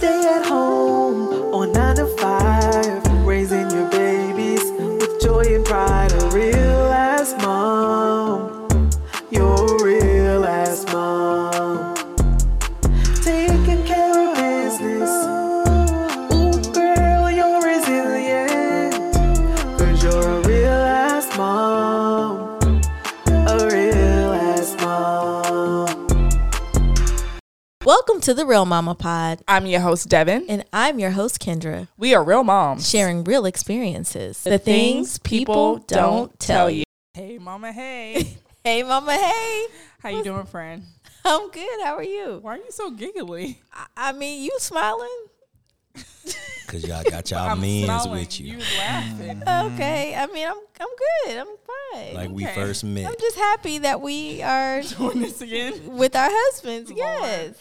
stay at Welcome to the Real Mama Pod, I'm your host, Devin. and I'm your host, Kendra, We are real moms. sharing real experiences. The, things people don't tell you. Hey, mama, hey. Hey, Mama, hey. How you doing, friend? I'm good. How are you? Why are you so giggly? I, I mean, you smiling? Cause y'all got y'all I'm men's smiling. with you. You laughing. Mm. Okay. I mean, I'm I'm good. I'm fine. Like we first met. I'm just happy that we are Doing this again? with our husbands. Yes.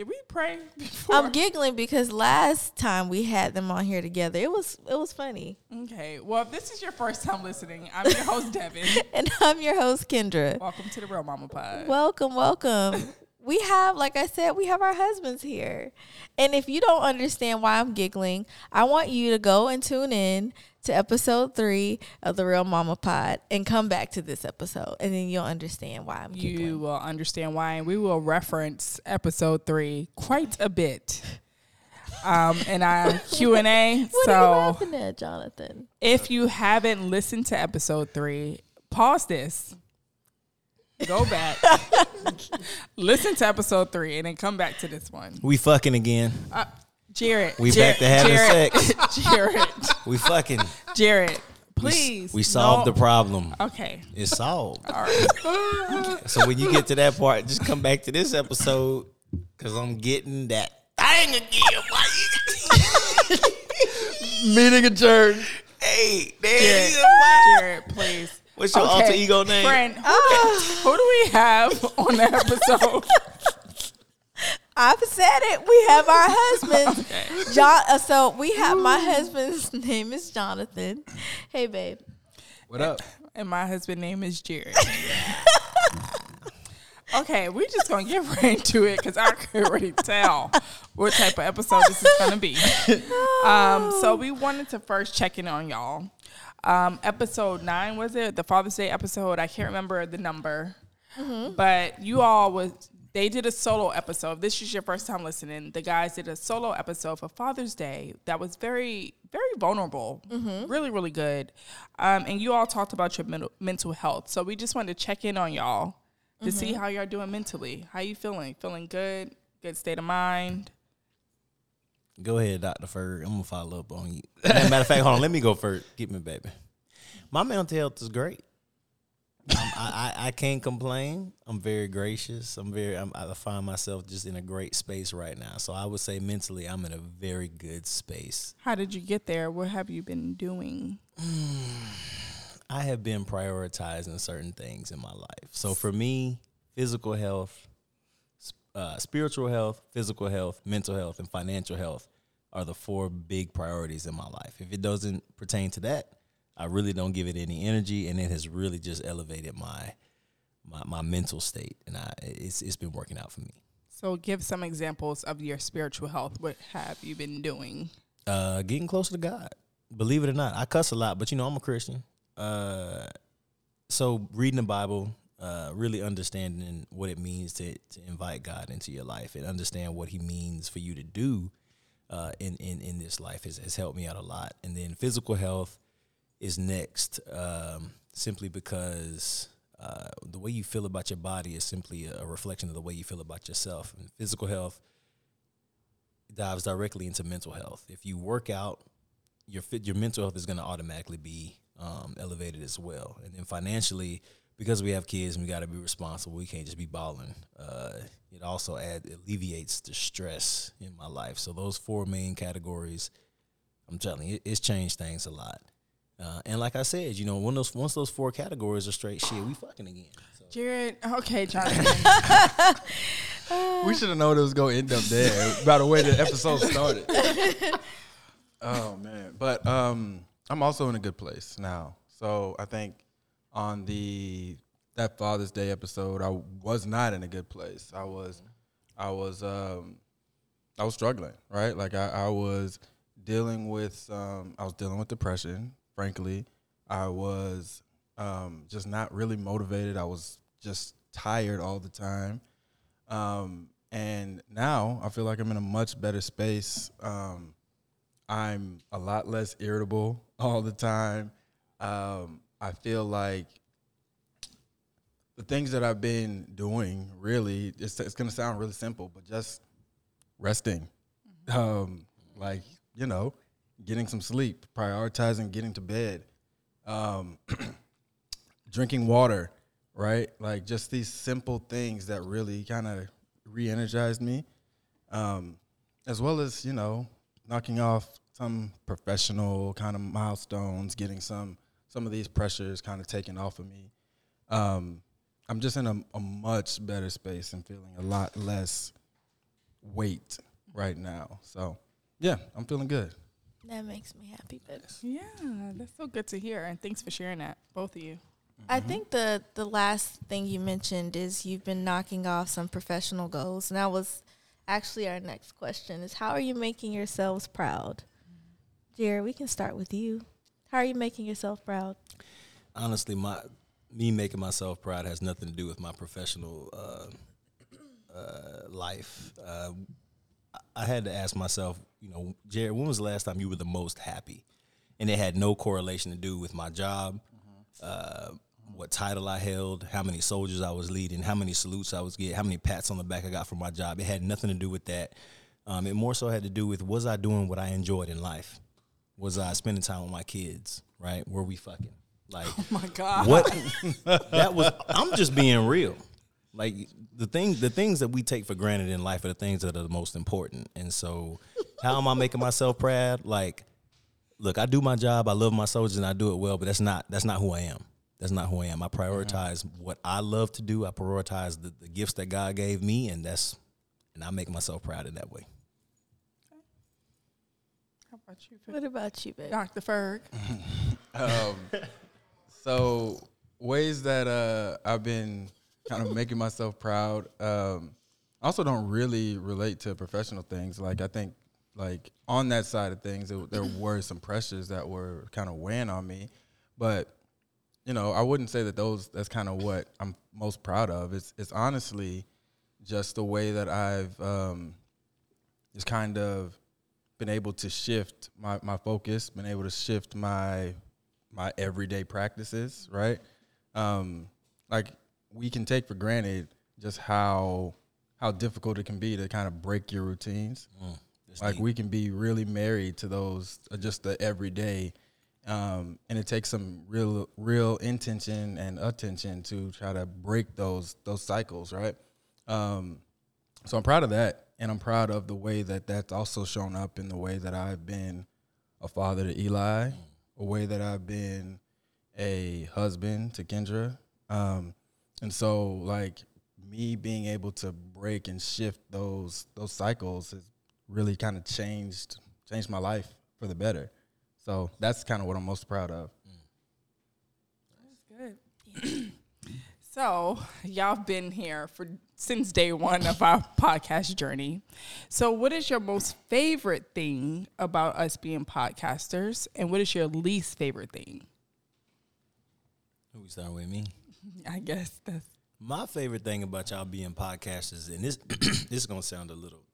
Did we pray before? I'm giggling because last time we had them on here together, it was it was funny. okay. Well, if this is your first time listening, I'm your host, Devin. And I'm your host, Kendra. Welcome to the Real Mama Pod. Welcome, welcome. we have, like I said, we have our husbands here. And if you don't understand why I'm giggling, I want you to go and tune in to episode three of the Real Mama Pod and come back to this episode. And then you'll understand why I'm giggling. you will understand why, and we will reference episode three quite a bit. Um, in our Q and A. what are you So laughing at, Jonathan? if you haven't listened to episode three, pause this. Go back, listen to episode three, and then come back to this one. we fucking again. Uh, Jared, We Jared, back to having Jared, sex. Jared, We fucking. Jared, please. We, solved no- the problem. Okay, It's solved. all right. So when you get to that part, just come back to this episode because I'm getting that thing again. Why you? Meeting adjourned. hey, there Jared, you. Jared, please. What's your Okay, alter ego name? Friend, who, who do we have on the episode? I've said it. We have our husbands. John. Uh, so we have my husband's name is Jonathan. Hey, babe. What up? and my husband name is Jared. okay, we're just gonna get right into it because I can already tell what type of episode this is gonna be. Um, so we wanted to first check in on y'all. Um, episode nine was it the Father's Day episode? I can't remember the number, but you all was they did a solo episode. If this is your first time listening. The guys did a solo episode for Father's Day that was very, very vulnerable, really, really good. Um, and you all talked about your mental, mental health. So we just wanted to check in on y'all to see how y'all doing mentally. How you feeling? Feeling good? Good state of mind? Go ahead, Dr. Ferg. I'm gonna follow up on you. Matter of fact, hold on. Let me go first. Get me, baby. My mental health is great. Um, I, I I can't complain. I'm very gracious. I'm very. I'm, I find myself just in a great space right now. So I would say mentally, I'm in a very good space. How did you get there? What have you been doing? I have been prioritizing certain things in my life. So for me, physical health, uh, spiritual health, physical health, mental health, and financial health are the four big priorities in my life. If it doesn't pertain to that, I really don't give it any energy, and it has really just elevated my my, my mental state, and I it's it's been working out for me. So give some examples of your spiritual health. What have you been doing? Uh, getting closer to God. Believe it or not, I cuss a lot, but you know I'm a Christian. Uh, so reading the Bible, uh, really understanding what it means to to invite God into your life and understand what He means for you to do uh, in in in this life has, has helped me out a lot. And then physical health is next, um, simply because. Uh, the way you feel about your body is simply a reflection of the way you feel about yourself. And physical health dives directly into mental health. If you work out, your fit, your mental health is going to automatically be um, elevated as well. And then financially, because we have kids and we got to be responsible, we can't just be balling. Uh, it also add alleviates the stress in my life. So those four main categories, I'm telling you, it, it's changed things a lot. Uh, and like I said, you know, when those once those four categories are straight, shit, we fucking again. So. Jared, okay, Jonathan. We should have known it was gonna end up there by the way the episode started. oh man, but um, I'm also in a good place now. So I think on the that Father's Day episode, I was not in a good place. I was, I was, um, I was struggling, right? Like I, I was dealing with um, I was dealing with depression. Frankly, I was um, just not really motivated. I was just tired all the time. Um, and now I feel like I'm in a much better space. Um, I'm a lot less irritable all the time. Um, I feel like the things that I've been doing really, it's, it's going to sound really simple, but just resting. Um, like, you know, getting some sleep, prioritizing getting to bed, um, drinking water, right? Like just these simple things that really kind of re-energized me, um, as well as you know knocking off some professional kind of milestones, getting some some of these pressures kind of taken off of me. Um, I'm just in a, a much better space and feeling a lot less weight right now. So yeah, I'm feeling good. That makes me happy. But Yeah, that's so good to hear. And thanks for sharing that, both of you. I think the the last thing you mentioned is you've been knocking off some professional goals, and that was actually our next question: is how are you making yourselves proud? Jared, we can start with you. How are you making yourself proud? honestly, my me making myself proud has nothing to do with my professional uh, uh, life. Uh, I- had to ask myself, you know, Jared, when was the last time you were the most happy? And it had no correlation to do with my job, uh, what title I held, how many soldiers I was leading, how many salutes I was getting, how many pats on the back I got for my job. It had nothing to do with that. Um, it more so had to do with was I doing what I enjoyed in life? Was I spending time with my kids? Right? Were we fucking? Like, Oh my God. what that was i'm just being real like the thing the things that we take for granted in life are the things that are the most important. And so how am i making myself proud? Like look i do my job i love my soldiers and i do it well but that's not that's not who i am. That's not who i am. I prioritize what i love to do. I prioritize the, the gifts that god gave me and that's and i make myself proud in that way. How about you, What about you, babe? Dr. Ferg? Um, so ways that uh, I've been kind of making myself proud. Um, I also don't really relate to professional things. Like I think, like on that side of things, it, there were some pressures that were kind of weighing on me, but you know, I wouldn't say that those. That's kind of what I'm most proud of. It's it's honestly just the way that I've um, just kind of been able to shift my, my focus, been able to shift my my everyday practices, right? Um, like we can take for granted just how how difficult it can be to kind of break your routines. That's Like deep. we can be really married to those uh, just the everyday, um, and it takes some real real intention and attention to try to break those those cycles, right? Um, so I'm proud of that, and I'm proud of the way that that's also shown up in the way that I've been a father to Eli, a way that I've been a husband to Kendra, um, and so like me being able to break and shift those those cycles has really kind of changed changed my life for the better. So that's kind of what I'm most proud of. That's good. so y'all have been here for since day one of our podcast journey. So, what is your most favorite thing about us being podcasters, and what is your least favorite thing? Who we start with me I guess that's My favorite thing about y'all being podcasters, and this this is gonna sound a little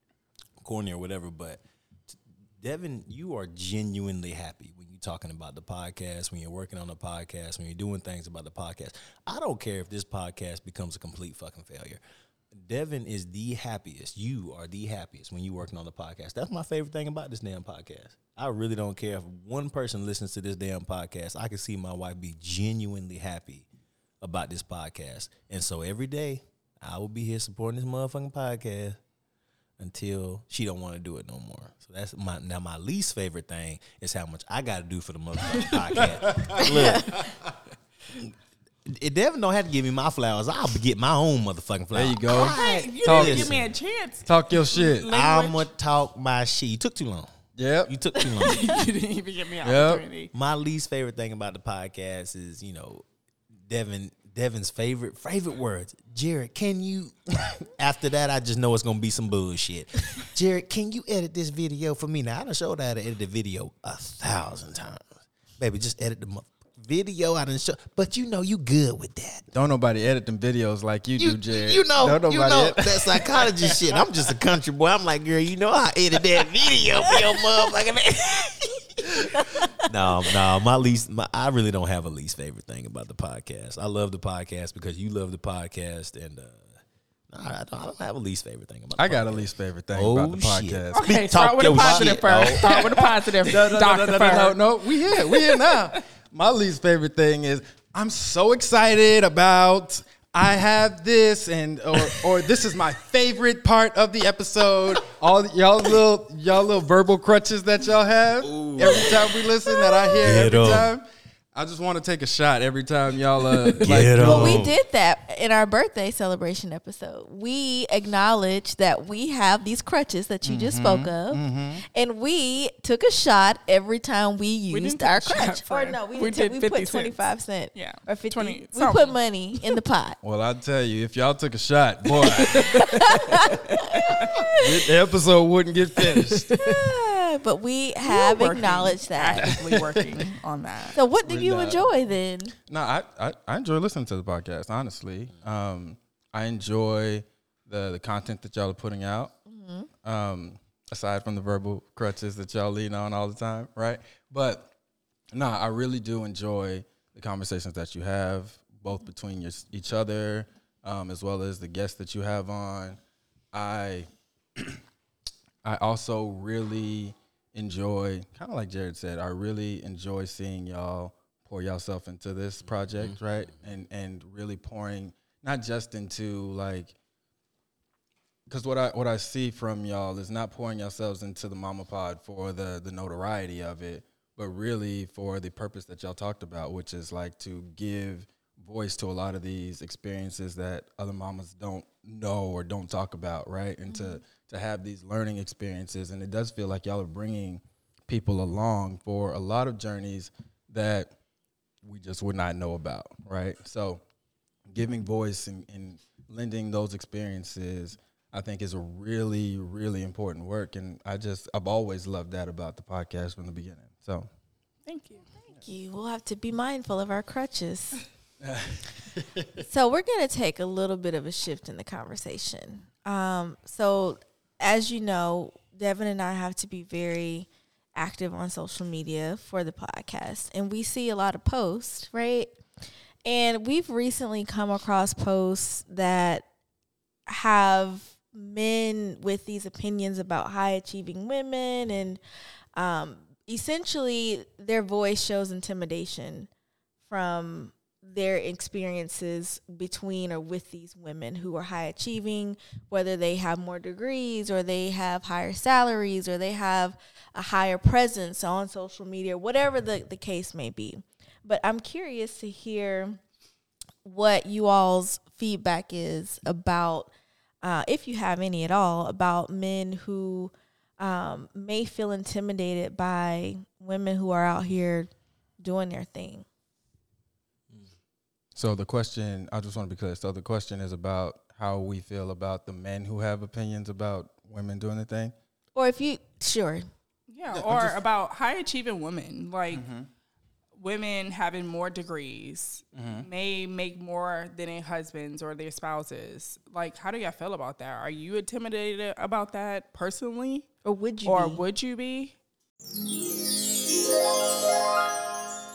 corny or whatever, but Devin, you are genuinely happy when you're talking about the podcast, when you're working on the podcast, when you're doing things about the podcast. I don't care if this podcast becomes a complete fucking failure. Devin is the happiest. You are the happiest when you're working on the podcast. That's my favorite thing about this damn podcast. I really don't care if one person listens to this damn podcast. I can see my wife be genuinely happy about this podcast. And so every day I will be here supporting this motherfucking podcast until she don't want to do it no more. So that's my now my least favorite thing is how much I got to do for the motherfucking podcast. Look, it Devin don't have to give me my flowers. I'll get my own motherfucking flowers. There you go. Hey, you Talk- didn't give me a chance. Talk your shit. I'm gonna talk my shit. You took too long. Yep. You took too long. you didn't even give me an Yep. opportunity. my least favorite thing about the podcast is, you know, Devin Devin's favorite favorite words. Jared, can you? After that, I just know it's gonna be some bullshit. Jared, can you edit this video for me? Now I done showed how to edit the video a thousand times. Baby, just edit the video. I didn't show, but you know you good with that. Don't nobody edit them videos like you, You, do, Jared. you know, Don't you nobody know edit- that psychologist shit. I'm just a country boy. I'm like, girl, you know I edit that video for your motherfucking. no, no, my least, my, I really don't have a least favorite thing about the podcast. I love the podcast because you love the podcast, and uh, no, I, don't, I don't have a least favorite thing about. The I got a least favorite thing Oh, about the shit. podcast. Okay, Talk start with a your positive shit. first. Oh. Start with a positive. no, no, Dr. no, no, no, no, no. We here. We here now. My least favorite thing is I'm so excited about I have this and or or this is my favorite part of the episode. All y'all little y'all little verbal crutches that y'all have every time we listen that I hear Get every 'em. time. I just want to take a shot every time y'all uh, like, Get 'em. Well, we did that in our birthday celebration episode. We acknowledged that we have these crutches that you just spoke of, and we took a shot every time we used didn't our a shot, crutch. Or no, we, We didn't did we put cents. twenty five cent. Yeah, or fifty. 20 we put money in the pot. Well, I'll tell you, if y'all took a shot, boy, the episode wouldn't get finished. But we have working, acknowledged that. Actively working on that. So, what did We're you not. enjoy then? No, I, I, I enjoy listening to the podcast. Honestly, um, I enjoy the the content that y'all are putting out. Um, aside from the verbal crutches that y'all lean on all the time, right? But no, I really do enjoy the conversations that you have, both between your, each other, um, as well as the guests that you have on. I I also really enjoy, kind of like Jared said, I really enjoy seeing y'all pour yourself into this project, mm-hmm. right? And and really pouring not just into like because what I what I see from y'all is not pouring yourselves into the mama pod for the the notoriety of it, but really for the purpose that y'all talked about, which is like to give voice to a lot of these experiences that other mamas don't know or don't talk about, right? And to mm-hmm. To have these learning experiences, and it does feel like y'all are bringing people along for a lot of journeys that we just would not know about, right? So giving voice and, and lending those experiences i think is a really really important work and i just i've always loved that about the podcast from the beginning so Thank you. Thank you. We'll have to be mindful of our crutches. so we're going to take a little bit of a shift in the conversation. Um, so as you know, Devin and I have to be very active on social media for the podcast, and we see a lot of posts, right? And we've recently come across posts that have men with these opinions about high achieving women and um, essentially their voice shows intimidation from their experiences between or with these women who are high achieving, whether they have more degrees or they have higher salaries or they have a higher presence on social media, whatever the, the case may be. But I'm curious to hear what you all's feedback is about, uh, if you have any at all, about men who um, may feel intimidated by women who are out here doing their thing. So the question i just want to be clear so the question is about how we feel about the men who have opinions about women doing the thing Or if you, sure. Yeah, Yeah, or just- about high achieving women, like mm-hmm. women having more degrees mm-hmm. may make more than their husbands or their spouses. Like, how do y'all feel about that? Are you intimidated about that personally, Or would you or be? would you be?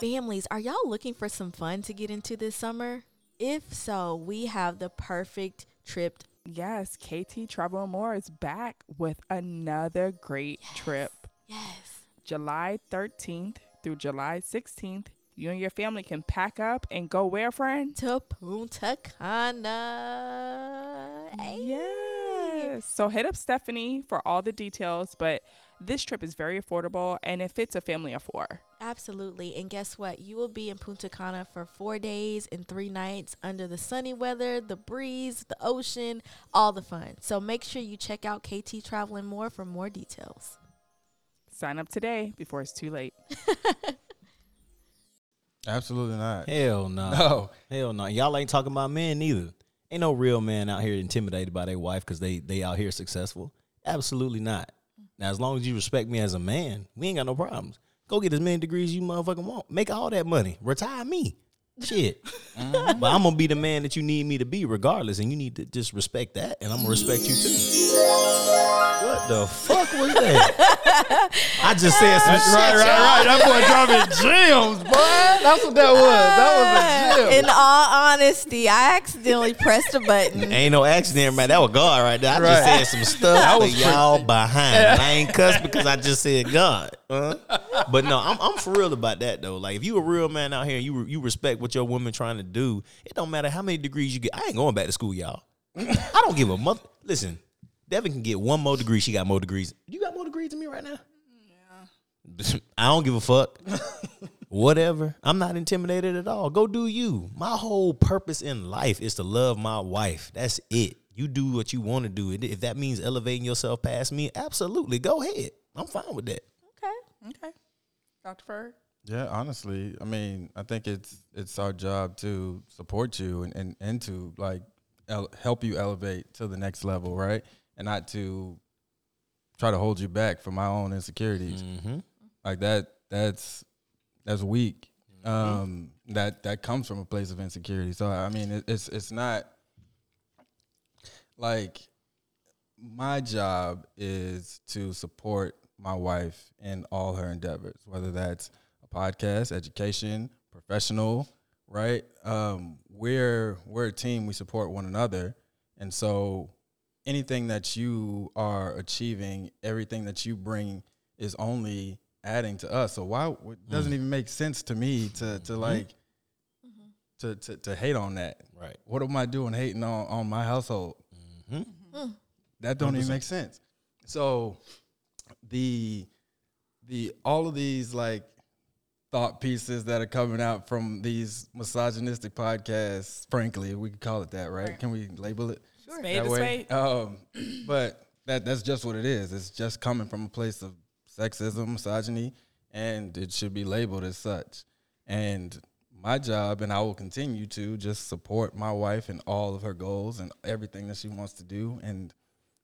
Families, are y'all looking for some fun to get into this summer? If so, we have the perfect trip. Yes, KT Travel and More is back with another great trip. Yes. July 13th through July 16th. You and your family can pack up and go where, friend? To Punta Cana. Hey. Yes. So hit up Stephanie for all the details, but this trip is very affordable and it fits a family of four. Absolutely. And guess what? You will be in Punta Cana for four days and three nights under the sunny weather, the breeze, the ocean, all the fun. So make sure you check out KT Travel and More for more details. Sign up today before it's too late. Absolutely not. Hell no. No. Hell no. Y'all ain't talking about men neither. Ain't no real man out here intimidated by their wife because they they out here successful. Absolutely not. Now, as long as you respect me as a man, we ain't got no problems. Go get as many degrees you motherfucking want. Make all that money. Retire me. Shit. Mm-hmm. But I'm gonna be the man that you need me to be regardless, and you need to just respect that, and I'm gonna respect you too. What the fuck was that? I just said some shit. Right, right, right. That boy dropping gems, boy. That's what that was. That was a gem. In all honesty, I accidentally pressed a button. Ain't no accident, man. That was God right there. I just said some stuff that y'all behind. I ain't cuss because I just said God. huh? But no, I'm I'm for real about that though. Like if you a real man out here and you you respect what your woman trying to do, it don't matter how many degrees you get. I ain't going back to school, y'all. I don't give a mother. Listen, Devin can get one more degree. She got more degrees. You got more degrees than me right now. Yeah. I don't give a fuck. Whatever. I'm not intimidated at all. Go do you. My whole purpose in life is to love my wife. That's it. You do what you want to do. If that means elevating yourself past me, absolutely. Go ahead. I'm fine with that. Okay. Okay. Dr. Ferg? Yeah, honestly, I mean, I think it's it's our job to support you and and, and to like el- help you elevate to the next level, right? And not to try to hold you back from my own insecurities. Mm-hmm. Like that that's that's weak. Um that that comes from a place of insecurity. So I mean, it, it's it's not like my job is to support my wife in all her endeavors, whether that's podcast, education, professional, right? Um, we're we're a team. We support one another, and so anything that you are achieving, everything that you bring is only adding to us. So why it doesn't even make sense to me to to like mm-hmm. to, to to hate on that. Right. What am I doing hating on on my household? Mm-hmm. That don't even make sense. So the the all of these like thought pieces that are coming out from these misogynistic podcasts, frankly, we could call it that, right? Can we label it? Spade that way? Um, but that that's just what it is. It's just coming from a place of sexism, misogyny, and it should be labeled as such. And my job, and I will continue to just support my wife and all of her goals and everything that she wants to do. And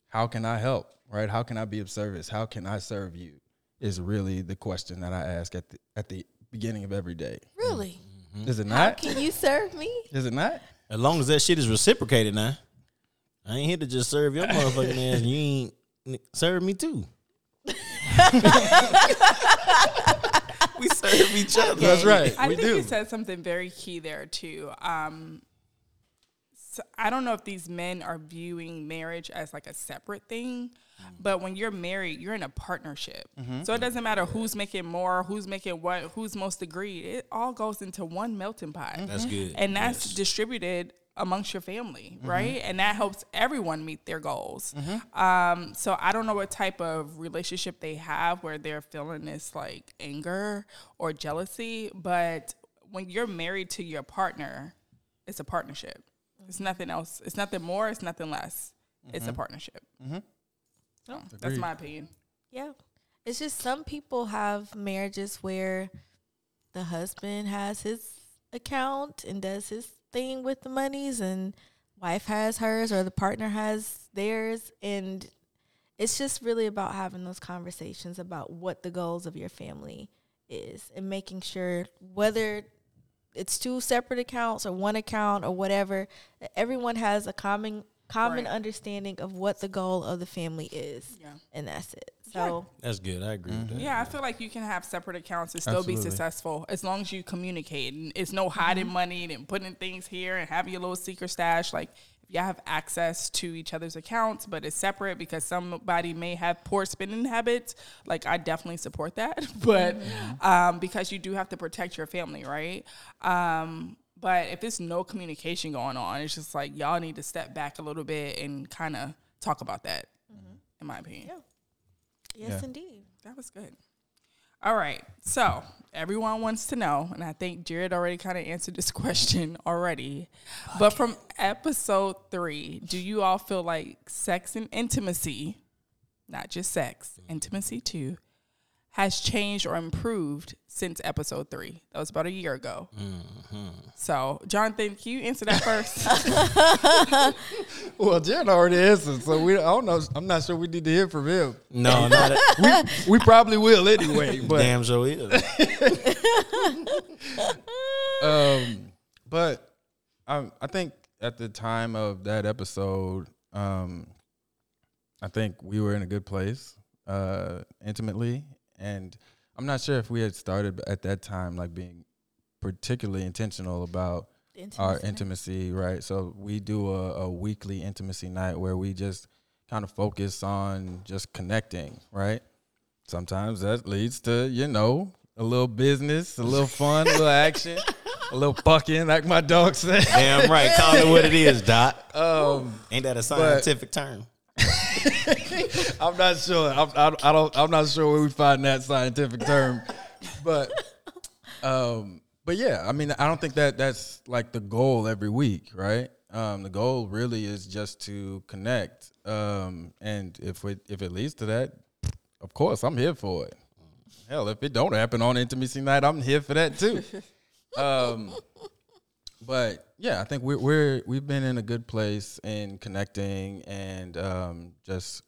how can I help? Right? How can I be of service? How can I serve you? Is really the question that I ask at the at the beginning of every day. Really? Is it How not? can you serve me? Is it not? As long as that shit is reciprocated now. I ain't here to just serve your motherfucking ass. and You ain't serve me too. we serve each other. That's right. I we think do. you said something very key there too. Um, so I don't know if these men are viewing marriage as like a separate thing, mm. but when you're married, you're in a partnership. Mm-hmm. So it doesn't matter who's making more, who's making what, who's most agreed. It all goes into one melting pot. That's mm-hmm. good. and that's distributed amongst your family, mm-hmm. right? And that helps everyone meet their goals. Um, so I don't know what type of relationship they have where they're feeling this like anger or jealousy, but when you're married to your partner, it's a partnership. It's nothing else. It's nothing more. It's nothing less. It's a mm-hmm. partnership. So, that's my opinion. Yeah. It's just some people have marriages where the husband has his account and does his thing with the monies and wife has hers or the partner has theirs and it's just really about having those conversations about what the goals of your family is and making sure whether it's two separate accounts or one account or whatever everyone has a common common Right. understanding of what the goal of the family is Yeah. and that's it so That's good. I agree with mm-hmm. that. Yeah, I feel like you can have separate accounts and still be successful as long as you communicate. And it's no hiding mm-hmm. money and putting things here and having your little secret stash. Like if you have access to each other's accounts, but it's separate because somebody may have poor spending habits. Like I definitely support that, but um, because you do have to protect your family, right? Um, but if there's no communication going on, it's just like y'all need to step back a little bit and kind of talk about that. In my opinion. yeah. yes Yeah. indeed That was good. All right. So everyone wants to know, and I think Jared already kind of answered this question already. But from episode three, do you all feel like sex and intimacy, not just sex, intimacy too, has changed or improved since episode three. That was about a year ago. Mm-hmm. So, Jonathan, can you answer that first? Well, Jen already answered, so we I don't know. I'm not sure we need to hear from him. No, not a, We probably will anyway. But damn sure either. um, but um, I think at the time of that episode, um, I think we were in a good place uh, intimately, and I'm not sure if we had started at that time like being particularly intentional about our Intimacy. intimacy, right? So we do a, a weekly intimacy night where we just kind of focus on just connecting, right? Sometimes that leads to, you know, a little business, a little fun, a little action, a little fucking, like my dog said. Damn right. Call it what it is, Doc. Um, Ain't that a scientific term? I'm not sure. I'm, I, I don't. I'm not sure where we find that scientific term, but, um, but yeah. I mean, I don't think that that's like the goal every week, right? Um, the goal really is just to connect. Um, and if it if it leads to that, of course, I'm here for it. Hell, if it don't happen on intimacy night, I'm here for that too. Um, but yeah, I think we're we're we've been in a good place in connecting and um, just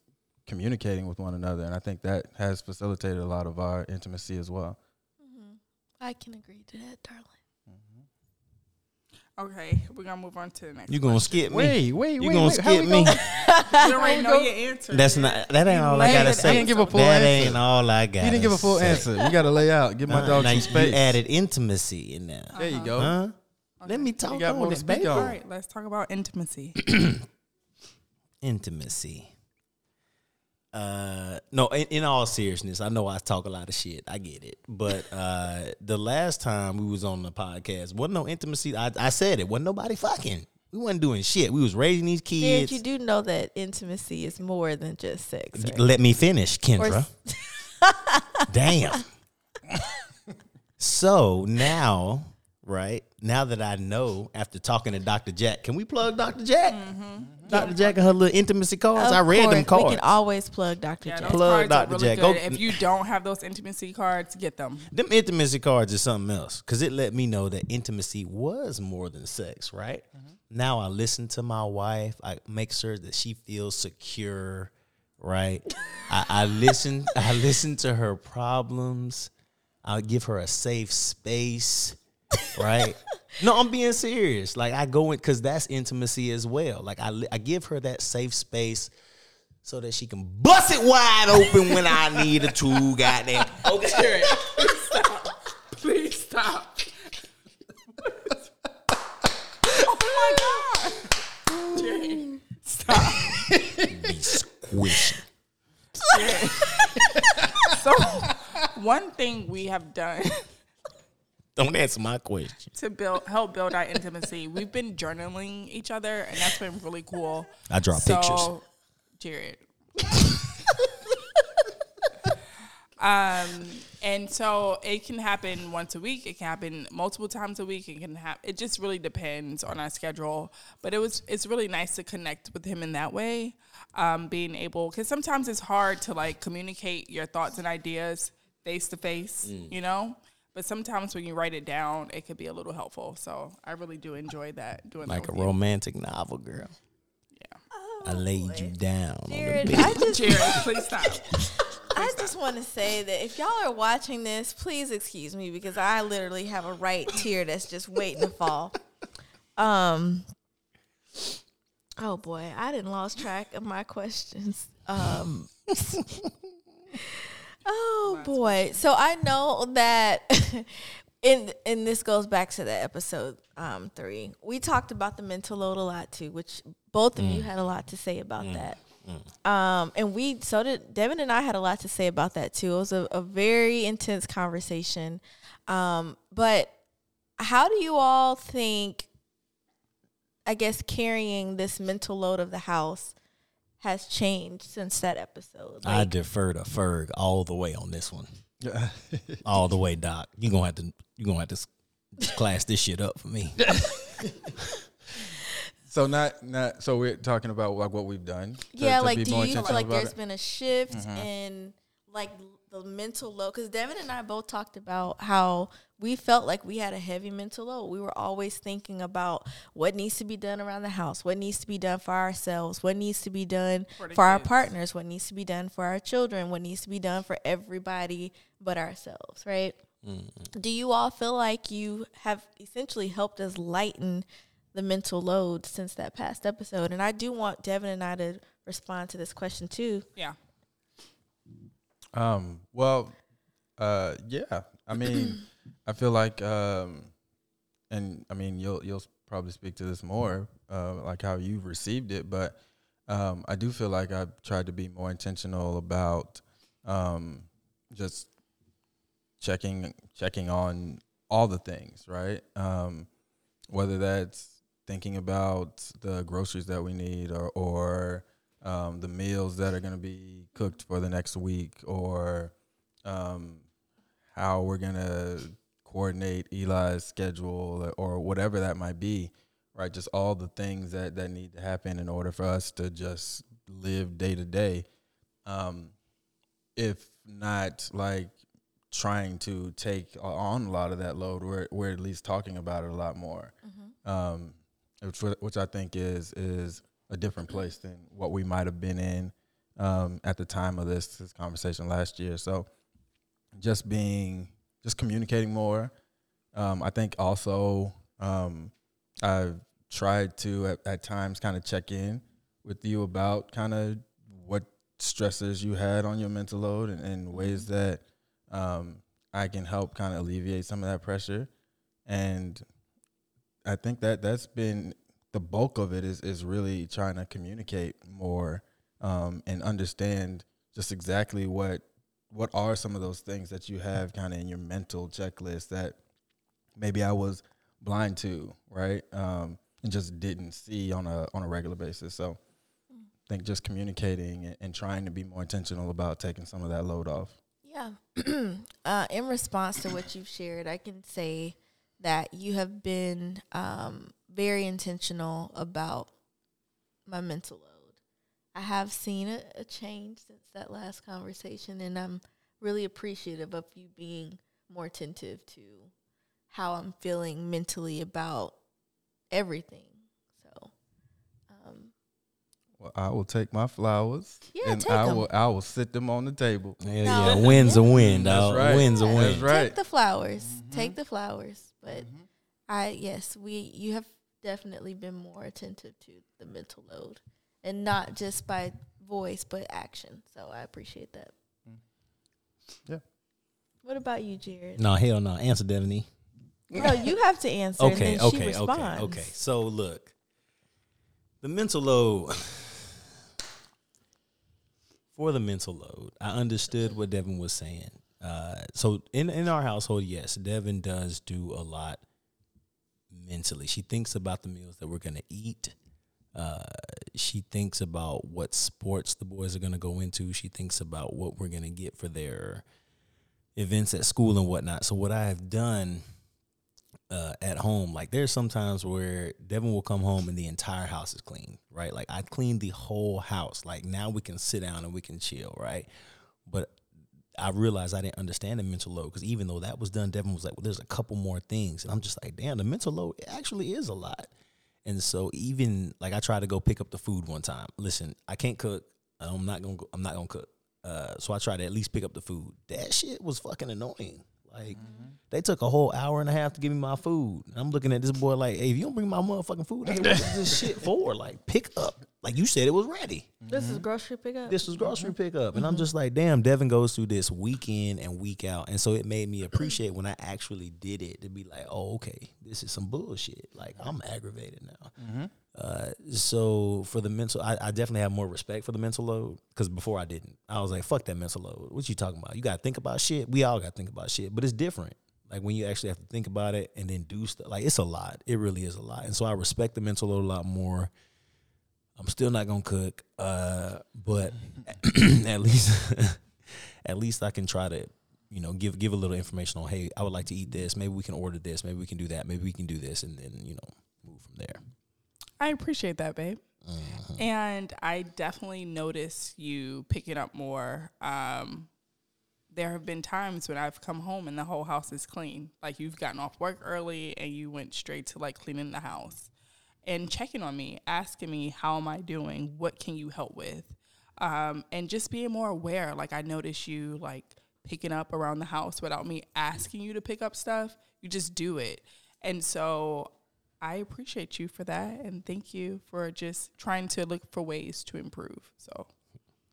communicating with one another, and I think that has facilitated a lot of our intimacy as well. Mm-hmm. I can agree to that, darling. okay, we're gonna move on to the next. You gonna skip me? Wait, wait, You wait, gonna wait, skip me? gonna- You already know your answer. That's not. That ain't all I I gotta didn't- I say. didn't give a full that answer. ain't all I got. He didn't give a full answer. You got to lay out. Give my dog now some you space. added intimacy in there. there you go. Huh? Let me talk got more on to it, speak baby. All right, let's talk about intimacy. Intimacy. Uh, no. In, in all seriousness, I know I talk a lot of shit. I get it, but uh, the last time we was on the podcast, wasn't no intimacy. I, I said it wasn't nobody fucking. We wasn't doing shit. We was raising these Jared, kids. you do know that intimacy is more than just sex, right? Let me finish, Kendra. Or- Damn. so now, right now that I know, after talking to Dr. Jack, can we plug Dr. Jack? Mm-hmm. Dr. Jack and her little intimacy cards. Of I read them cards. We can always plug Dr. Yeah, Jack. Plug cards are Dr. really Jack. good. Go- If you don't have those intimacy cards, get them. them intimacy cards is something else because it let me know that intimacy was more than sex, right? Mm-hmm. Now I listen to my wife. I make sure that she feels secure, right? I, I listen. I listen to her problems. I give her a safe space, right? no, I'm being serious. Like I go in because that's intimacy as well. Like I, I give her that safe space so that she can bust it wide open when I need her to. Goddamn. Okay. Please stop. oh my god. Jay, stop. be squishy. So, one thing we have done Don't answer my question. to build help build our intimacy, we've been journaling each other, and that's been really cool. I draw so, pictures. Jared. um, and so it can happen once a week. It can happen multiple times a week. It can happen. It just really depends on our schedule. But it was it's really nice to connect with him in that way. Um, being able because sometimes it's hard to like communicate your thoughts and ideas face to face. You know. But sometimes when you write it down, it could be a little helpful. So I really do enjoy that doing Like that a you. romantic novel, girl. Yeah. I laid you down. on the Jared, bed. I just Jared, please stop. I just want to say that if y'all are watching this, please excuse me because I literally have a right tear that's just waiting to fall. Um. Oh boy, I didn't lost track of my questions. Um. oh boy, so I know that. And, and this goes back to the episode um, three. We talked about the mental load a lot too, which both of you had a lot to say about that. Um, and we so did Devin and I had a lot to say about that too. It was a, a very intense conversation. Um, but how do you all think I guess carrying this mental load of the house has changed since that episode? I defer to Ferg all the way on this one. all the way, Doc. You gonna have to. You gonna have to class this shit up for me. So not not so we're talking about like what we've done. to- yeah, to like be do you feel like about there's it? Mm-hmm. been a shift in like the mental load because Devin and I both talked about how we felt like we had a heavy mental load. We were always thinking about what needs to be done around the house, what needs to be done for ourselves, what needs to be done For for, our partners, what needs to be done for our children, what needs to be done for everybody but ourselves, right? Do you all feel like you have essentially helped us lighten the mental load since that past episode? And I do want Devin and I to respond to this question too. Yeah. Um, well, uh, yeah. I mean, I feel like, um, and I mean, you'll you'll probably speak to this more, uh, like how you've received it, but um, I do feel like I've tried to be more intentional about um, just checking checking on all the things, right? Um, whether that's thinking about the groceries that we need or or um, the meals that are going to be cooked for the next week or um, how we're going to coordinate Eli's schedule or whatever that might be, right? Just all the things that, that need to happen in order for us to just live day to day. Um, if not like trying to take on a lot of that load, we're, we're at least talking about it a lot more. Um, which, which I think is, is a different place than what we might have been in um, at the time of this, this conversation last year. So just being, just communicating more. Um, I think also um, I've tried to at, at times kind of check in with you about kind of what stresses you had on your mental load and, and ways that um, I can help kind of alleviate some of that pressure. And I think that that's been the bulk of it is is really trying to communicate more um, and understand just exactly what what are some of those things that you have kind of in your mental checklist that maybe I was blind to, right? Um, and just didn't see on a on a regular basis. So I think just communicating and, trying to be more intentional about taking some of that load off. Yeah. uh, in response to what you've shared, I can say that you have been um, very intentional about my mental. I have seen a, a change since that last conversation, and I'm really appreciative of you being more attentive to how I'm feeling mentally about everything. So, um, Well, I will take my flowers Yeah, and take I 'em. will I will sit them on the table. Yeah, No. yeah. Win's a win, That's dog. right. Win's a win. That's right. take the flowers. Take the flowers. But I yes, we you have definitely been more attentive to the mental load. And not just by voice but action. So I appreciate that. Yeah. What about you, Jared? No, hell no. Answer, Devaney. No, you have to answer and Okay, then she okay, okay, responds. okay. So look, the mental load. For the mental load, I understood what Devin was saying. Uh, so in in our household, yes, Devin does do a lot mentally. She thinks about the meals that we're gonna eat. Uh, she thinks about what sports the boys are gonna go into. She thinks about what we're gonna get for their events at school and whatnot. So what I have done uh, at home. Like there's sometimes where Devin will come home and the entire house is clean, right? Like I cleaned the whole house. Like now we can sit down and we can chill, right? But I realized I didn't understand the mental load because even though that was done, Devin was like, "Well, there's a couple more things," and I'm just like, "Damn, the mental load actually is a lot." And so even like I tried to go pick up the food one time. Listen, I can't cook. I'm not gonna. Go, I'm not gonna cook. Uh, so I tried to at least pick up the food. That shit was fucking annoying. Like mm-hmm. they took a whole hour and a half to give me my food. And I'm looking at this boy like, hey, if you don't bring my motherfucking food, hey, what is this shit for? Like, pick up. Like you said, it was ready. This is grocery pickup. This was grocery mm-hmm. pickup, and I'm mm-hmm. just like, damn. Devin goes through this week in and week out, and so it made me appreciate when I actually did it to be like, oh, okay, this is some bullshit. Like I'm aggravated now. Uh, so for the mental, I, I definitely have more respect for the mental load because before I didn't. I was like, fuck that mental load. What you talking about? You got to think about shit. We all got to think about shit, but it's different. Like when you actually have to think about it and then do stuff. Like it's a lot. It really is a lot, and so I respect the mental load a lot more. I'm still not gonna cook, uh, but at least at least I can try to, you know, give give a little information on. Hey, I would like to eat this. Maybe we can order this. Maybe we can do that. Maybe we can do this, and then you know, move from there. I appreciate that, babe. Mm-hmm. And I definitely notice you picking up more um, there have been times when I've come home and the whole house is clean. Like you've gotten off work early and you went straight to like cleaning the house and checking on me, asking me, How am I doing? What can you help with? Um, and just being more aware. Like I notice you like picking up around the house without me asking you to pick up stuff. You just do it. And so I appreciate you for that. And thank you for just trying to look for ways to improve. So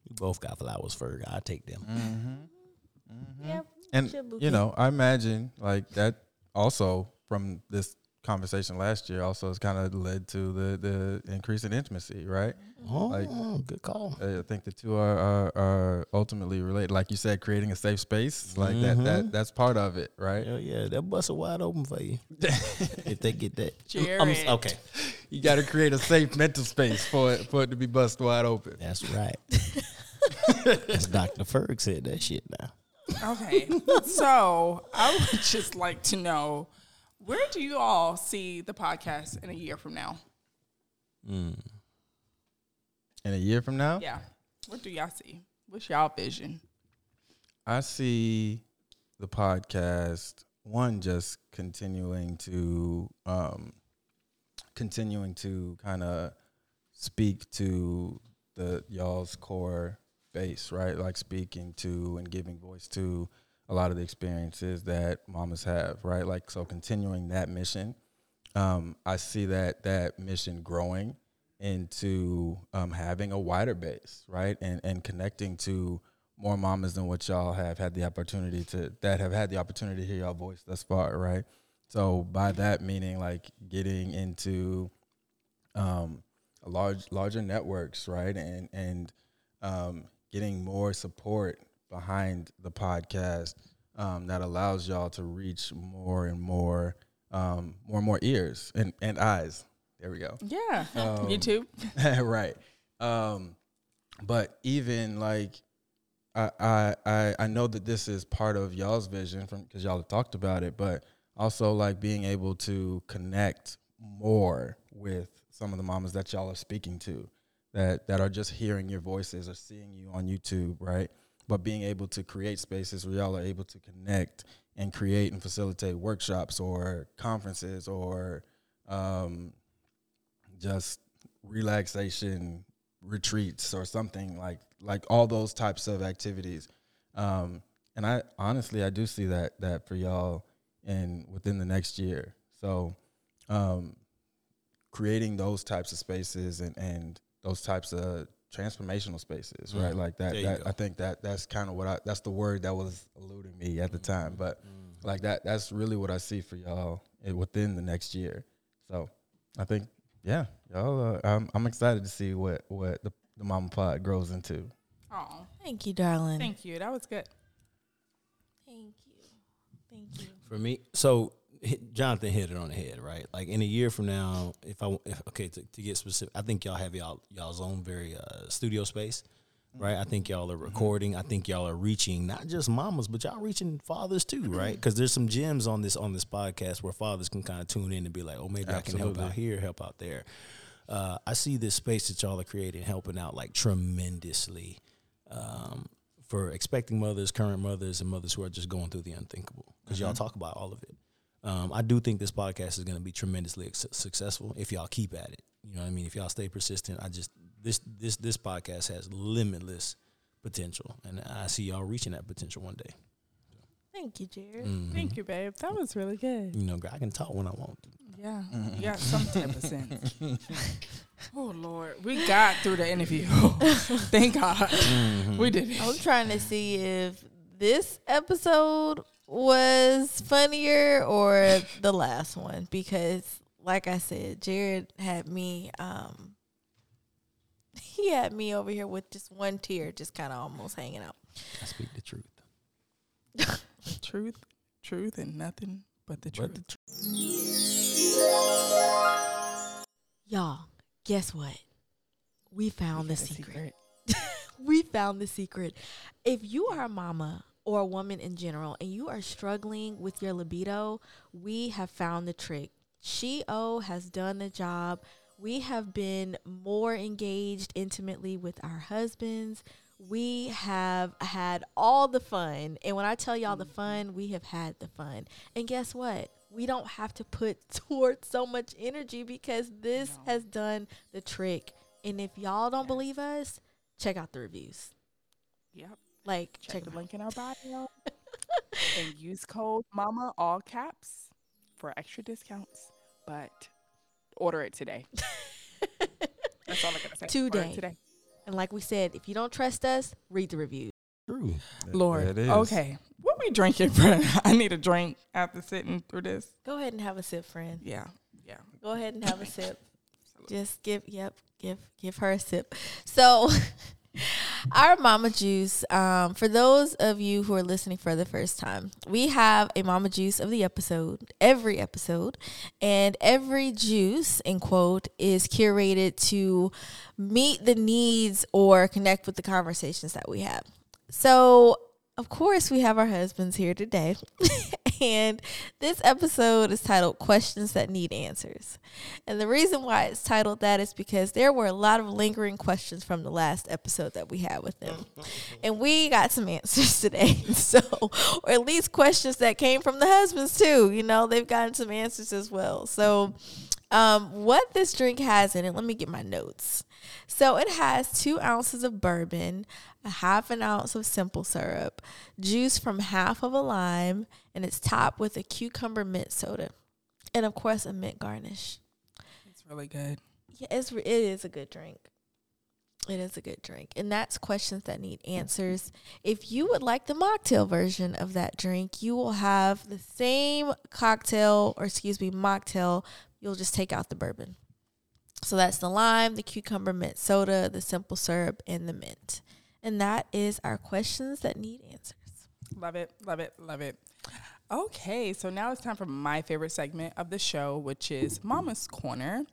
We both got flowers for I take them. Mm-hmm. Yeah. And you know, I imagine like that also from this conversation last year also has kind of led to the the increase in intimacy, right? Oh, Like- good call. I think the two are, are are ultimately related. Like you said, creating a safe space, like that Mhm. that that's part of it, right? Hell yeah, that bus are wide open for you if they get that. Jared. I'm, s- okay, You got to create a safe mental space for it for it to be bust wide open. that's right. As Dr. Ferg said that shit now. Okay. so I would just like to know where do you all see the podcast in a year from now? Mm. In a year from now, Yeah. What do y'all see? What's y'all vision? I see the podcast one just continuing to um continuing to kind of speak to the y'all's core base, right? Like speaking to and giving voice to a lot of the experiences that mamas have, right? Like so continuing that mission. Um, I see that that mission growing into um, having a wider base, right? And and connecting to more mamas than what y'all have had the opportunity to that have had the opportunity to hear y'all voice thus far, right? So by that meaning like getting into um large larger networks, right? And and um getting more support behind the podcast um that allows y'all to reach more and more um more and more ears and, and eyes. There we go. Yeah. Um, YouTube. right. Um, but even like I, I I I know that this is part of y'all's vision from because y'all have talked about it, but also like being able to connect more with some of the mamas that y'all are speaking to that that are just hearing your voices or seeing you on YouTube, right? But being able to create spaces where y'all are able to connect and create and facilitate workshops or conferences or um, just relaxation retreats or something like like all those types of activities. Um and i honestly i do see that that for y'all in within the next year. So um creating those types of spaces and and those types of transformational spaces right Mm. like that, that i think that that's kind of what i that's the word that was eluding me at the time but like that that's really what i see for y'all within the next year so i think yeah y'all uh, I'm, I'm excited to see what what the, the mama pod grows into Oh, Thank you, darling. thank you. That was good. Thank you. Thank you. For me, so hit, Jonathan hit it on the head, right? Like in a year from now, if I if, okay to, to get specific, I think y'all have y'all y'all's own very uh, studio space, right? I think y'all are recording. I think y'all are reaching not just mamas, but y'all reaching fathers too, right? Because there's some gems on this on this podcast where fathers can kind of tune in and be like, oh, maybe I can help out here, help out there. Uh, I see this space that y'all are creating helping out like tremendously um, for expecting mothers, current mothers, and mothers who are just going through the unthinkable. Because y'all talk about all of it. Um, I do think this podcast is going to be tremendously successful if y'all keep at it. You know what I mean? If y'all stay persistent, I just this this this podcast has limitless potential, and I see y'all reaching that potential one day. Thank you, Jared. Mhm. Thank you, babe. That was really good. You know, I can talk when I want to. Yeah, you got some type of sense. oh Lord, we got through the interview. Thank God, we did it. I'm trying to see if this episode was funnier or the last one because, like I said, Jared had me. Um, he had me over here with just one tear, just kind of almost hanging out. I speak the truth. Truth, truth, and nothing but the truth. But the Y'all, guess what? We found the got a secret. we found the secret. If you are a mama or a woman in general and you are struggling with your libido, we have found the trick. She O has done the job. We have been more engaged intimately with our husbands. we have had all the fun. And when I tell y'all the fun, we have had the fun. And guess what? We don't have to put towards so much energy because this No. has done the trick. And if y'all don't believe us, check out the reviews. Yep. Like, Check check the them out. link in our bio and use code MAMA all caps for extra discounts. But order it today. That's all I gotta say. Today. today. And like we said, if you don't trust us, read the reviews. True. Lord. It is. Okay. What we drinking, friend? I need a drink after sitting through this. Go ahead and have a sip, friend. Yeah. Yeah. Go ahead and have a sip. Just give, yep, give, give her a sip. So, our Mama Juice. Um, for those of you who are listening for the first time, we have a Mama Juice of the episode, every episode, and every juice, in quote, is curated to meet the needs or connect with the conversations that we have. So, of course, we have our husbands here today. and this episode is titled Questions That Need Answers. And the reason why it's titled that is because there were a lot of lingering questions from the last episode that we had with them. and we got some answers today. So, or at least questions that came from the husbands too. You know, they've gotten some answers as well. So, um, what this drink has in it, let me get my notes. So it has two ounces of bourbon, a half an ounce of simple syrup, juice from half of a lime, and it's topped with a cucumber mint soda, and of course a mint garnish. It's really good. Yeah, it's re- it is a good drink. It is a good drink, and that's questions that need answers. If you would like the mocktail version of that drink, you will have the same cocktail, or excuse me, mocktail. You'll just take out the bourbon. So that's the lime, the cucumber mint soda, the simple syrup, and the mint. And that is our questions that need answers. Love it, love it, love it. Okay, so now it's time for my favorite segment of the show, which is Mama's Corner.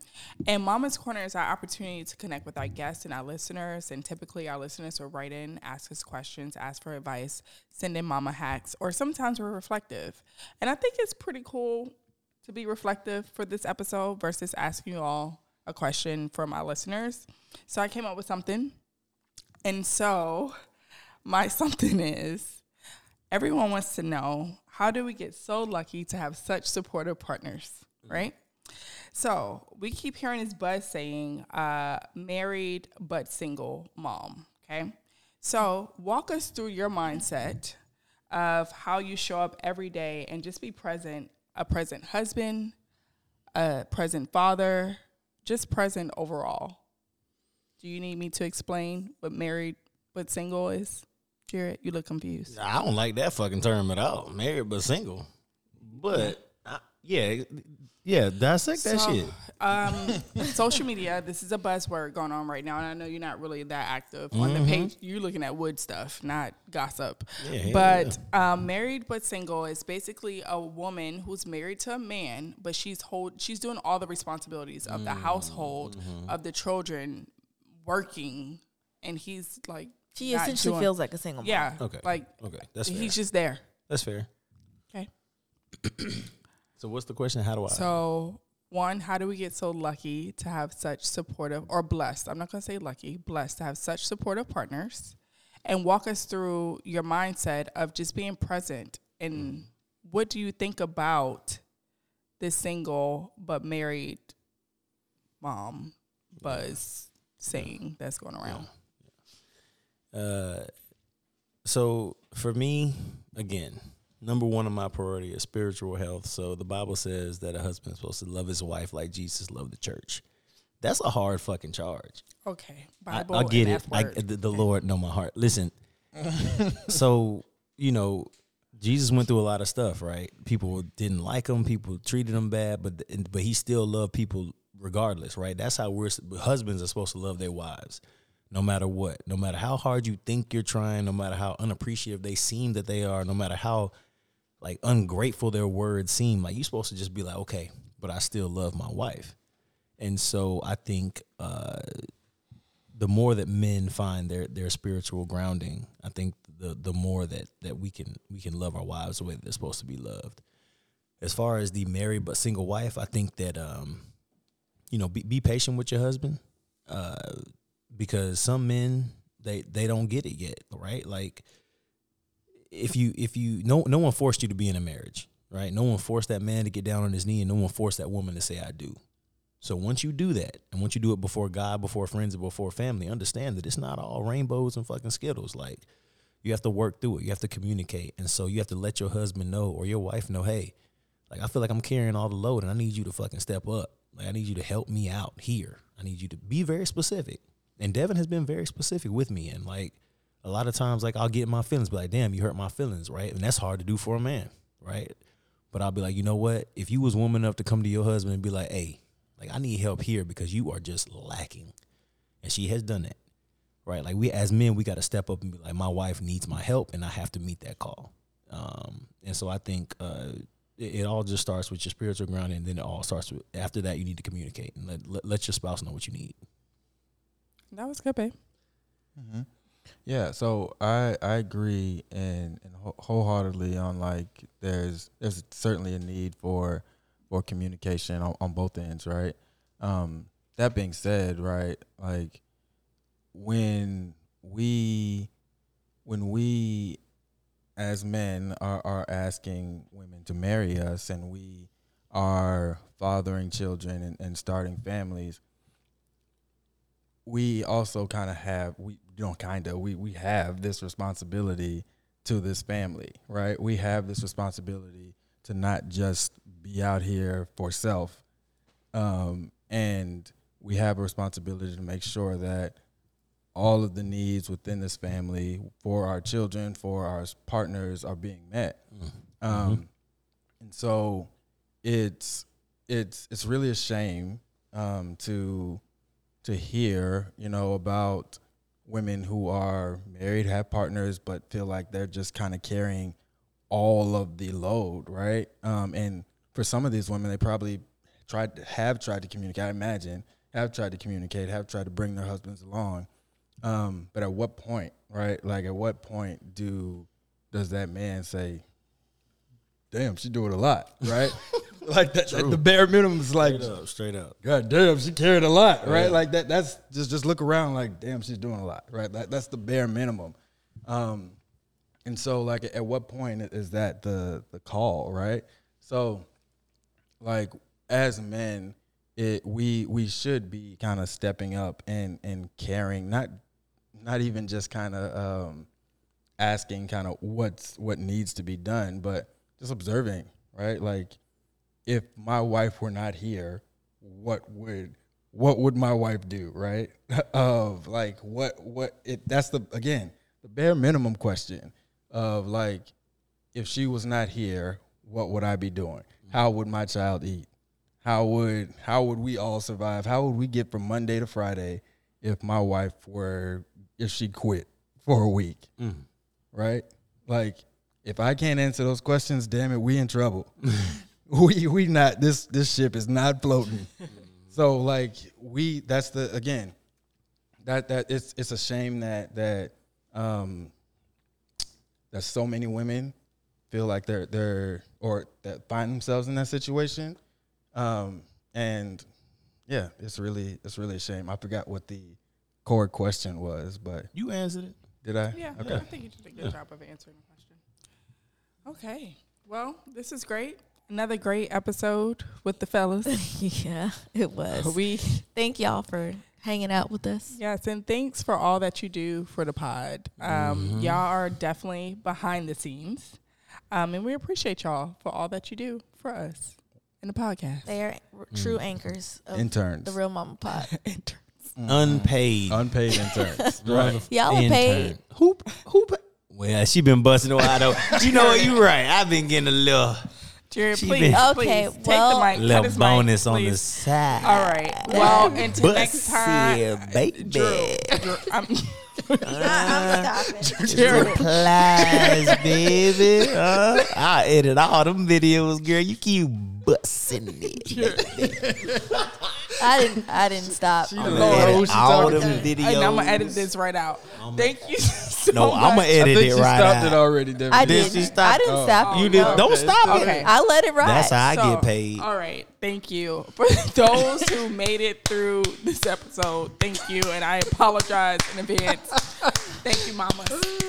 And Mama's Corner is our opportunity to connect with our guests and our listeners. And typically, our listeners will write in, ask us questions, ask for advice, send in mama hacks, or sometimes we're reflective. And I think it's pretty cool to be reflective for this episode versus asking you all a question for my listeners. So I came up with something. And so my something is everyone wants to know how do we get so lucky to have such supportive partners, right? So we keep hearing this buzz saying uh, married but single mom, okay? So walk us through your mindset of how you show up every day and just be present, a present husband, a present father, just present overall. Do you need me to explain what married but single is? Jared, you look confused. I don't like that fucking term at all. Married but single. But yeah, yeah, dissect that So, shit. Um, social media. This is a buzzword going on right now, and I know you're not really that active on the page. You're looking at wood stuff, not gossip. Yeah, hell but um, married but single is basically a woman who's married to a man, but she's hold she's doing all the responsibilities of the household, of the children, working, and he's like She essentially doing- feels like a single mom. yeah, Okay. like Okay, that's fair. he's just there. that's fair. Okay. So what's the question? How do I? So, one, how do we get so lucky to have such supportive or blessed? I'm not going to say lucky, blessed to have such supportive partners. And walk us through your mindset of just being present and what do you think about this single but married mom buzz saying that's going around? Uh, so for me, again, number one on my priority is spiritual health. So the Bible says that a husband is supposed to love his wife like Jesus loved the church. That's a hard fucking charge. Okay. I, Bible I get it. I, the, the Lord know my heart. Listen, so you know, Jesus went through a lot of stuff, right? People didn't like him. People treated him bad, but but he still loved people regardless, right? That's how we're husbands are supposed to love their wives, no matter what, no matter how hard you think you're trying, no matter how unappreciative they seem that they are, no matter how like ungrateful their words seem. Like you're supposed to just be like, okay, but I still love my wife. And so I think uh, the more that men find their their spiritual grounding, I think the the more that that we can we can love our wives the way they're supposed to be loved. As far as the married but single wife, I think that um, you know, be, be patient with your husband, uh, because some men they they don't get it yet, right? Like if you if you no no one forced you to be in a marriage, right? No one forced that man to get down on his knee, and no one forced that woman to say I do. So once you do that, and once you do it before God, before friends, and before family, understand that it's not all rainbows and fucking skittles. Like you have to work through it. You have to communicate, and so you have to let your husband know or your wife know, hey, like I feel like I'm carrying all the load, and I need you to fucking step up. Like I need you to help me out here. I need you to be very specific. And Devin has been very specific with me, and like a lot of times, like I'll get in my feelings, be like, damn, you hurt my feelings, right? And that's hard to do for a man, right? But I'll be like, you know what? If you was woman enough to come to your husband and be like, hey, like I need help here because you are just lacking, and she has done that, right? Like we as men, we got to step up and be like, my wife needs my help, and I have to meet that call. Um, and so I think uh, it, it all just starts with your spiritual grounding, and then it all starts with after that you need to communicate and let, let, let your spouse know what you need. That was good, babe. Mm-hmm. Yeah, so I I agree and, and wholeheartedly on like there's there's certainly a need for for communication on, on both ends, right? Um, that being said, right, like when we when we as men are, are asking women to marry us and we are fathering children and, and starting families, we also kind of have we don't kind of we we have this responsibility to this family, right? We have this responsibility to not just be out here for self, um, and we have a responsibility to make sure that all of the needs within this family for our children, for our partners, are being met. Um, and so it's it's it's really a shame um, to to hear, you know, about women who are married, have partners, but feel like they're just kind of carrying all of the load, right? Um, and for some of these women, they probably tried to have tried to communicate. I imagine have tried to communicate, have tried to bring their husbands along. Um, but at what point, right? Like, at what point do does that man say, "Damn, she's doing a lot," right? like that, that- the bare minimum is like, Straight up, straight up. God damn, she carried a lot, right? Yeah. Like that. That's just just look around, like damn, she's doing a lot, right? That, that's the bare minimum. Um, and so like at what point is that the the call, right? So, like as men, it we we should be kind of stepping up and and caring, not not even just kind of um, asking kind of what's what needs to be done, but just observing, right? Like if my wife were not here, what would what would my wife do, right? of like what what it that's the again, the bare minimum question of like if she was not here, what would I be doing? How would my child eat? How would how would we all survive? How would we get from Monday to Friday if my wife were if she quit for a week? Mm-hmm. Right? Like if I can't answer those questions, damn it, we in trouble. we we not this this ship is not floating. so like we that's the again that that it's it's a shame that that um that so many women feel like they're they're or that find themselves in that situation. Um and yeah, it's really it's really a shame. I forgot what the core question was, but You answered it. did I? Yeah, Okay. I think you did a good job of answering the question. Okay. Well, this is great. Another great episode with the fellas. yeah, it was. we Thank y'all for hanging out with us. yes, and thanks for all that you do for the pod. Um, Y'all are definitely behind the scenes, um, and we appreciate y'all for all that you do for us in the podcast. They are r- true anchors of Interns. the Real Mama Pod. Interns. Unpaid. Unpaid interns. right. Y'all are paid. Who who pa- Well, she been busting a wide open. You know what? You right. I've been getting a little Jared, She please, been- Okay, please, well- take the mic. cut little his mic, bonus on the please. side. All right. Well, until next time, Yeah, baby. Drew, Drew, I'm, I'm stopping. Jared, Replies, baby. Uh, I edit all them videos, girl. You keep busting it. I didn't. I didn't stop. She I'm gonna edit who all them to? videos. and I'm gonna edit this right out. Oh thank you so No, much. I'm gonna I edit think it she right stopped out. it already. Debbie. I Did did. she not stop? I didn't Oh. stop. You it. did. Don't stop it. I let it ride. That's how I So, get paid. All right, thank you for those who made it through this episode. Thank you, and I apologize in advance Thank you, Mama.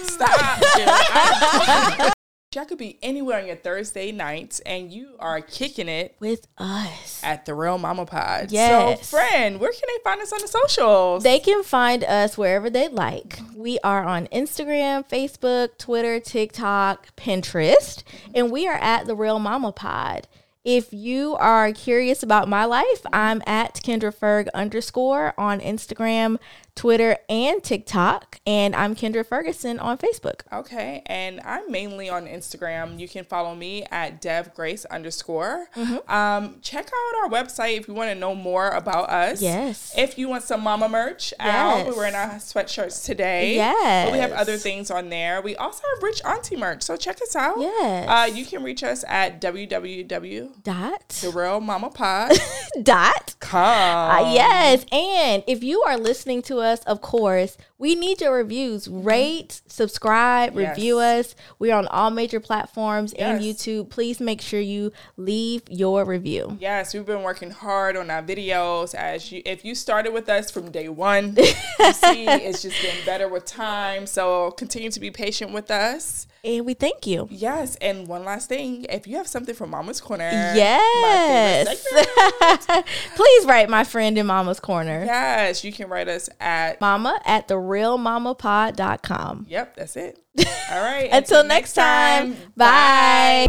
Stop. Y'all could be anywhere on your Thursday nights, and you are kicking it With us. at the Real Mama Pod. Yes. So, friend, where can they find us on the socials? They can find us wherever they like. We are on Instagram, Facebook, Twitter, TikTok, Pinterest, and we are at the Real Mama Pod. If you are curious about my life, I'm at Kendra Ferg underscore on Instagram, Twitter, and TikTok, and I'm Kendra Ferguson on Facebook. Okay, and I'm mainly on Instagram. You can follow me at devgrace underscore. Mm-hmm. Um, check out our website if you want to know more about us. Yes. If you want some mama merch out, Yes. we're wearing our sweatshirts today. But we have other things on there. We also have Rich Auntie merch, so check us out. Yes. Uh, you can reach us at www.therealmamapod.com. Dot. Dot. Uh, yes. And if you are listening to us, of course, we need your reviews. Mm-hmm. Rate, subscribe, Yes. review us. We're on all major platforms and YouTube. Please make sure you leave your review. Yes, we've been working hard on our videos. As you, if you started with us from day one, you see it's just getting better with time. So continue to be patient with us. And we thank you. Yes, and one last thing: if you have something from Mama's Corner, Yes. Please write my friend in Mama's Corner. yes, you can write us at. Mama at therealmamapod.com. Yep, that's it. All right. Until next time, bye.